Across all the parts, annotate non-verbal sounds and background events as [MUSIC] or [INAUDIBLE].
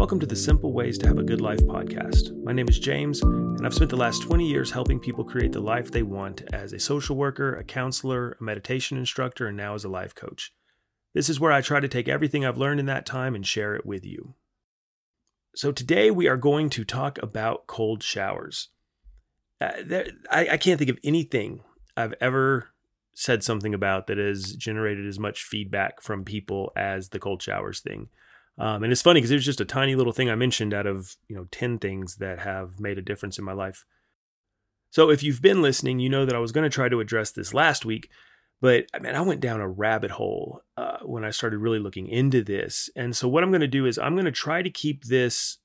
Welcome to the Simple Ways to Have a Good Life podcast. My name is James, and I've spent the last 20 years helping people create the life they want as a social worker, a counselor, a meditation instructor, and now as a life coach. This is where I try to take everything I've learned in that time and share it with you. So, today we are going to talk about cold showers. Uh, I can't think of anything I've ever said something about that has generated as much feedback from people as the cold showers thing. Um, and it's funny because it was just a tiny little thing I mentioned out of you know ten things that have made a difference in my life. So if you've been listening, you know that I was going to try to address this last week, but I mean I went down a rabbit hole uh, when I started really looking into this. And so what I'm going to do is I'm going to try to keep this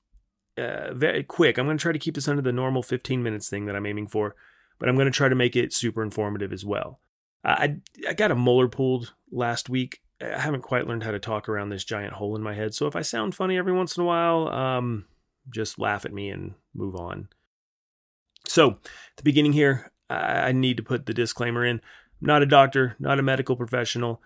uh, very quick. I'm going to try to keep this under the normal 15 minutes thing that I'm aiming for, but I'm going to try to make it super informative as well. I I got a molar pulled last week I haven't quite learned how to talk around this giant hole in my head. So if I sound funny every once in a while, um, just laugh at me and move on. So, at the beginning here, I need to put the disclaimer in. I'm not a doctor, not a medical professional,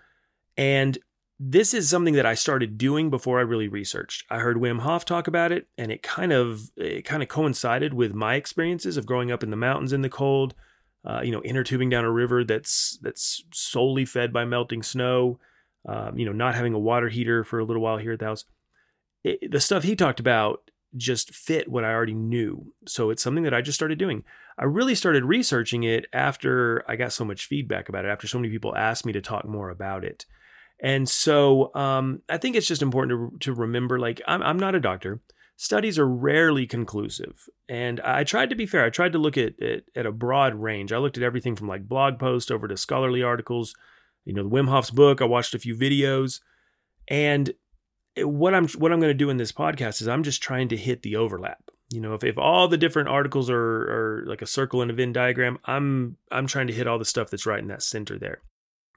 and this is something that I started doing before I really researched. I heard Wim Hof talk about it, and it kind of it kind of coincided with my experiences of growing up in the mountains in the cold, uh, you know, inner tubing down a river that's that's solely fed by melting snow um, you know, not having a water heater for a little while here at the house. It, the stuff he talked about just fit what I already knew. So it's something that I just started doing. I really started researching it after I got so much feedback about it, after so many people asked me to talk more about it. And so um, I think it's just important to, to remember like, I'm, I'm not a doctor. Studies are rarely conclusive. And I tried to be fair. I tried to look at, at, at a broad range. I looked at everything from like blog posts over to scholarly articles you know, the Wim Hof's book. I watched a few videos, and what I'm what I'm going to do in this podcast is I'm just trying to hit the overlap. You know, if, if all the different articles are, are like a circle in a Venn diagram, I'm I'm trying to hit all the stuff that's right in that center there.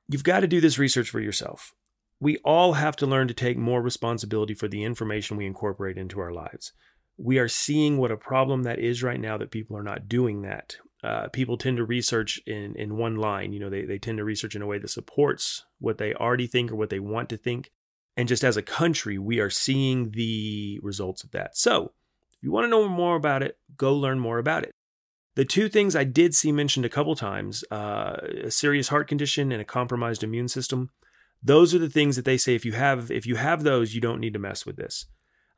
You've got to do this research for yourself. We all have to learn to take more responsibility for the information we incorporate into our lives. We are seeing what a problem that is right now that people are not doing that uh, people tend to research in in one line. You know, they they tend to research in a way that supports what they already think or what they want to think. And just as a country, we are seeing the results of that. So, if you want to know more about it, go learn more about it. The two things I did see mentioned a couple times uh, a serious heart condition and a compromised immune system. Those are the things that they say if you have if you have those, you don't need to mess with this.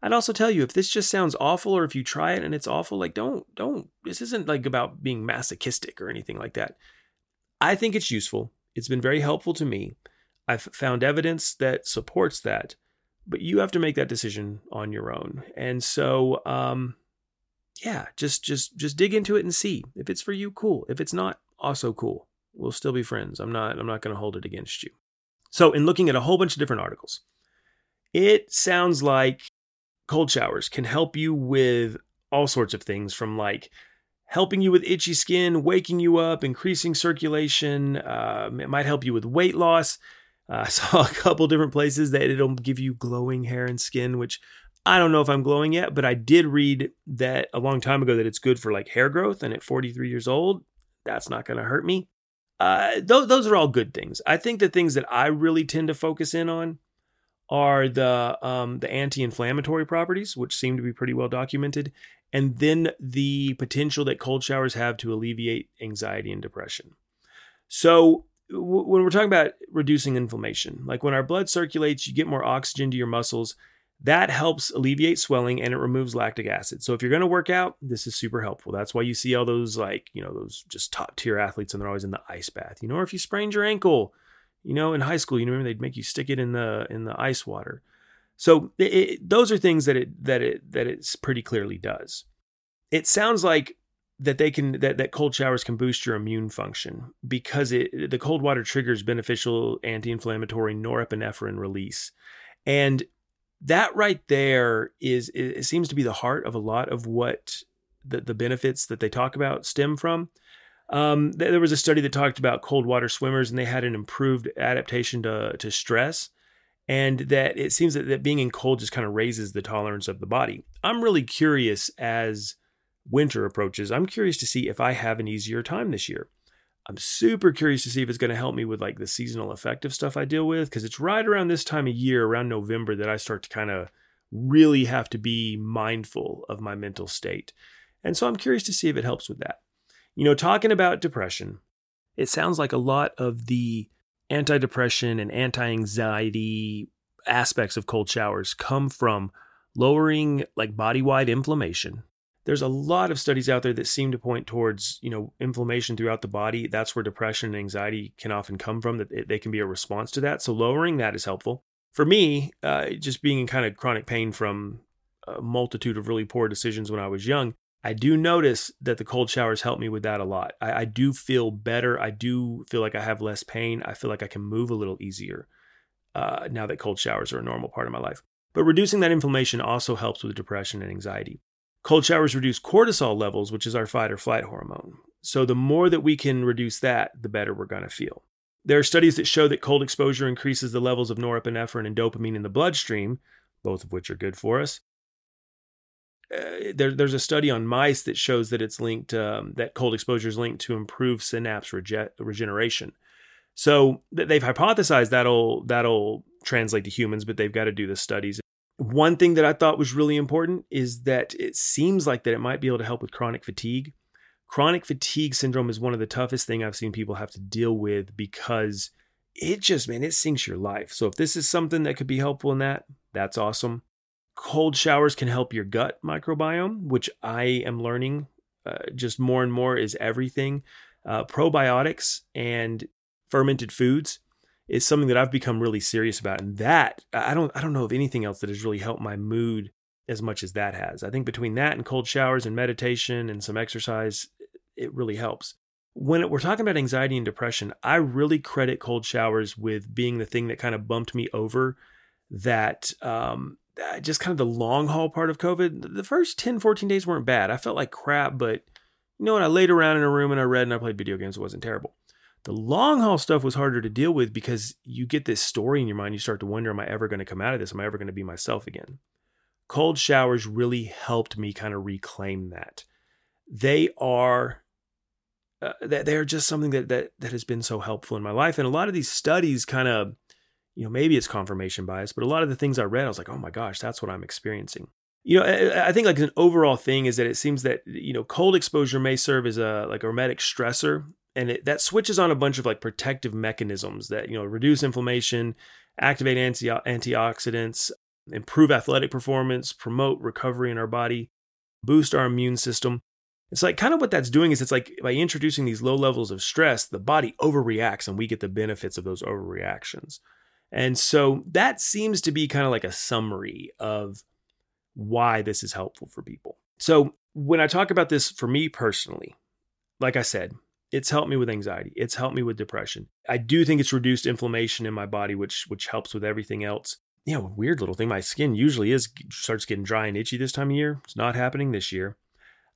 I'd also tell you if this just sounds awful or if you try it and it's awful, like don't don't this isn't like about being masochistic or anything like that. I think it's useful. It's been very helpful to me. I've found evidence that supports that, but you have to make that decision on your own. And so um yeah, just just just dig into it and see. If it's for you, cool. If it's not, also cool. We'll still be friends. I'm not I'm not going to hold it against you. So, in looking at a whole bunch of different articles, it sounds like cold showers can help you with all sorts of things from like helping you with itchy skin, waking you up, increasing circulation. Uh, it might help you with weight loss. Uh, [LAUGHS] I saw a couple different places that it'll give you glowing hair and skin, which I don't know if I'm glowing yet, but I did read that a long time ago that it's good for like hair growth. And at 43 years old, that's not going to hurt me. Uh, th- those are all good things. I think the things that I really tend to focus in on are the um, the anti-inflammatory properties, which seem to be pretty well documented, and then the potential that cold showers have to alleviate anxiety and depression. So when we're talking about reducing inflammation, like when our blood circulates, you get more oxygen to your muscles. That helps alleviate swelling and it removes lactic acid. So if you're going to work out, this is super helpful. That's why you see all those like, you know, those just top tier athletes and they're always in the ice bath. You know, or if you sprained your ankle, you know, in high school, you remember they'd make you stick it in the in the ice water. So it, it, those are things that it that it that it pretty clearly does. It sounds like that they can that, that cold showers can boost your immune function because it the cold water triggers beneficial anti-inflammatory norepinephrine release and that right there is it seems to be the heart of a lot of what the, the benefits that they talk about stem from um, there was a study that talked about cold water swimmers, and they had an improved adaptation to, to stress, and that it seems that, that being in cold just kind of raises the tolerance of the body. I'm really curious as winter approaches. I'm curious to see if I have an easier time this year. I'm super curious to see if it's going to help me with like the seasonal affective stuff I deal with because it's right around this time of year, around November, that I start to kind of really have to be mindful of my mental state. And so I'm curious to see if it helps with that. You know, talking about depression, it sounds like a lot of the anti depression and anti anxiety aspects of cold showers come from lowering like body wide inflammation. There's a lot of studies out there that seem to point towards, you know, inflammation throughout the body. That's where depression and anxiety can often come from, that they can be a response to that. So lowering that is helpful. For me, uh, just being in kind of chronic pain from a multitude of really poor decisions when I was young, I do notice that the cold showers help me with that a lot. I, I, do feel better. I do feel like I have less pain. I feel like I can move a little easier uh, now that cold showers are a normal part of my life. But reducing that inflammation also helps with depression and anxiety. Cold showers reduce cortisol levels, which is our fight or flight hormone. So the more that we can reduce that, the better we're going to feel. There are studies that show that cold exposure increases the levels of norepinephrine and dopamine in the bloodstream, both of which are good for us uh, there, there's a study on mice that shows that it's linked um, that cold exposure is linked to improve synapse rege- regeneration. So they've hypothesized that'll that'll translate to humans, but they've got to do the studies. One thing that I thought was really important is that it seems like that it might be able to help with chronic fatigue. Chronic fatigue syndrome is one of the toughest thing I've seen people have to deal with because it just man it sinks your life. So if this is something that could be helpful in that, that's awesome. Cold showers can help your gut microbiome, which I am learning uh, just more and more is everything. Uh, probiotics and fermented foods is something that I've become really serious about, and that I don't I don't know of anything else that has really helped my mood as much as that has. I think between that and cold showers and meditation and some exercise, it really helps. When we're talking about anxiety and depression, I really credit cold showers with being the thing that kind of bumped me over that um, uh, just kind of the long haul part of COVID, the first 10, 14 days weren't bad. I felt like crap, but you know what? I laid around in a room and I read and I played video games. It wasn't terrible. The long haul stuff was harder to deal with because you get this story in your mind. You start to wonder, am I ever going to come out of this? Am I ever going to be myself again? Cold showers really helped me kind of reclaim that. They are uh, they are just something that, that that has been so helpful in my life. And a lot of these studies kind of you know, maybe it's confirmation bias, but a lot of the things I read, I was like, oh my gosh, that's what I'm experiencing. You know, I think like an overall thing is that it seems that, you know, cold exposure may serve as a like a hormetic stressor and it, that switches on a bunch of like protective mechanisms that, you know, reduce inflammation, activate anti- antioxidants, improve athletic performance, promote recovery in our body, boost our immune system. It's like kind of what that's doing is it's like by introducing these low levels of stress, the body overreacts and we get the benefits of those overreactions. And so that seems to be kind of like a summary of why this is helpful for people. So when I talk about this for me personally, like I said, it's helped me with anxiety. It's helped me with depression. I do think it's reduced inflammation in my body, which which helps with everything else. You know, weird little thing. My skin usually is starts getting dry and itchy this time of year. It's not happening this year.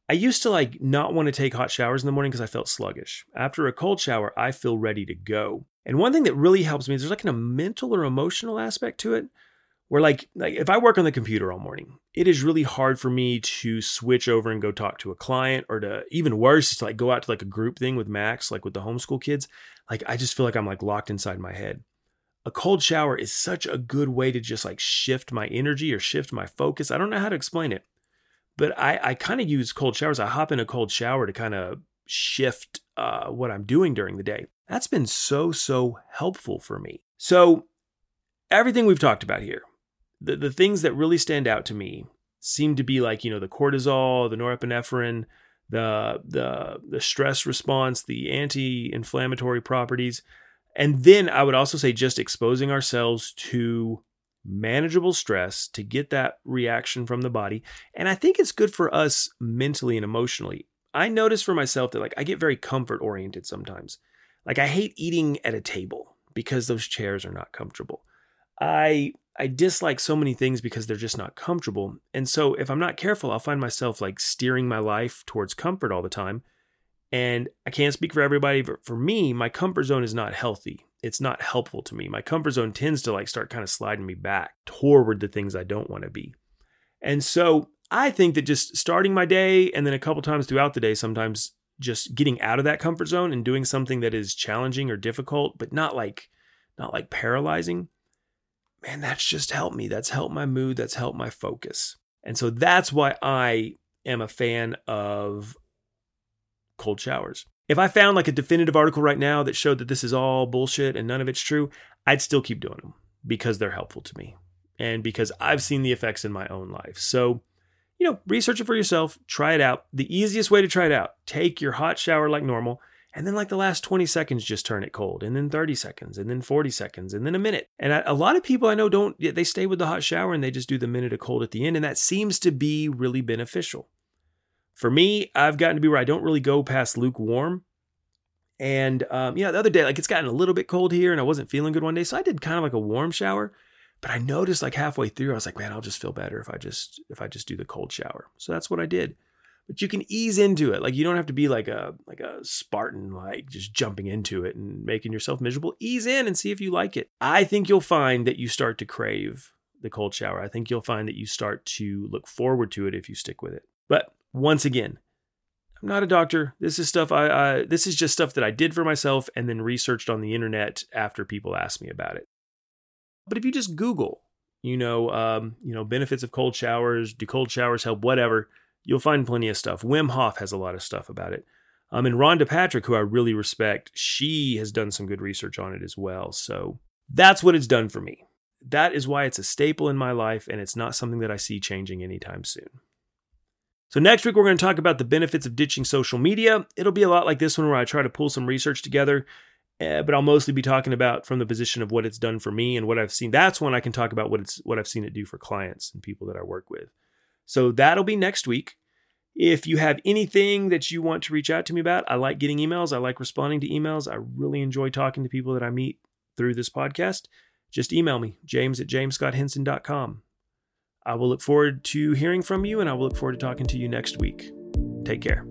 I used to like not want to take hot showers in the morning because I felt sluggish. After a cold shower, I feel ready to go. And one thing that really helps me is there's like a mental or emotional aspect to it where like like if I work on the computer all morning, it is really hard for me to switch over and go talk to a client or to even worse to like go out to like a group thing with Max, like with the homeschool kids. Like I just feel like I'm like locked inside my head. A cold shower is such a good way to just like shift my energy or shift my focus. I don't know how to explain it but I, I kind of use cold showers. I hop in a cold shower to kind of shift uh, what I'm doing during the day. That's been so, so helpful for me. So, everything we've talked about here, the, the things that really stand out to me seem to be like, you know, the cortisol, the norepinephrine, the, the, the stress response, the anti inflammatory properties. And then I would also say just exposing ourselves to manageable stress to get that reaction from the body. And I think it's good for us mentally and emotionally. I notice for myself that like I get very comfort oriented sometimes. Like I hate eating at a table because those chairs are not comfortable. I I dislike so many things because they're just not comfortable. And so if I'm not careful, I'll find myself like steering my life towards comfort all the time. And I can't speak for everybody, but for me, my comfort zone is not healthy it's not helpful to me. My comfort zone tends to like start kind of sliding me back toward the things I don't want to be. And so I think that just starting my day and then a couple times throughout the day, sometimes just getting out of that comfort zone and doing something that is challenging or difficult, but not like not like paralyzing, man, that's just helped me. That's helped my mood. That's helped my focus. And so that's why I am a fan of cold showers. If I found like a definitive article right now that showed that this is all bullshit and none of it's true, I'd still keep doing them because they're helpful to me and because I've seen the effects in my own life. So, you know, research it for yourself, try it out. The easiest way to try it out, take your hot shower like normal, and then like the last 20 seconds just turn it cold, and then 30 seconds, and then 40 seconds, and then a minute. And I, a lot of people I know don't they stay with the hot shower and they just do the minute of cold at the end, and that seems to be really beneficial. For me, I've gotten to be where I don't really go past lukewarm. And um, you know, the other day, like it's gotten a little bit cold here, and I wasn't feeling good one day, so I did kind of like a warm shower. But I noticed like halfway through, I was like, man, I'll just feel better if I just if I just do the cold shower. So that's what I did. But you can ease into it. Like you don't have to be like a like a Spartan, like just jumping into it and making yourself miserable. Ease in and see if you like it. I think you'll find that you start to crave the cold shower. I think you'll find that you start to look forward to it if you stick with it. But once again, I'm not a doctor. This is stuff I, I this is just stuff that I did for myself and then researched on the internet after people asked me about it. But if you just Google, you know, um, you know, benefits of cold showers, do cold showers help, whatever, you'll find plenty of stuff. Wim Hof has a lot of stuff about it. Um, and Rhonda Patrick, who I really respect, she has done some good research on it as well. So that's what it's done for me. That is why it's a staple in my life, and it's not something that I see changing anytime soon. So, next week, we're going to talk about the benefits of ditching social media. It'll be a lot like this one where I try to pull some research together uh, but I'll mostly be talking about from the position of what it's done for me and what I've seen. That's when I can talk about what it's what I've seen it do for clients and people that I work with. So that'll be next week. If you have anything that you want to reach out to me about, I like getting emails. I like responding to emails. I really enjoy talking to people that I meet through this podcast. Just email me, james at jamesscotthenson.com. I will look forward to hearing from you and I will look forward to talking to you next week. Take care.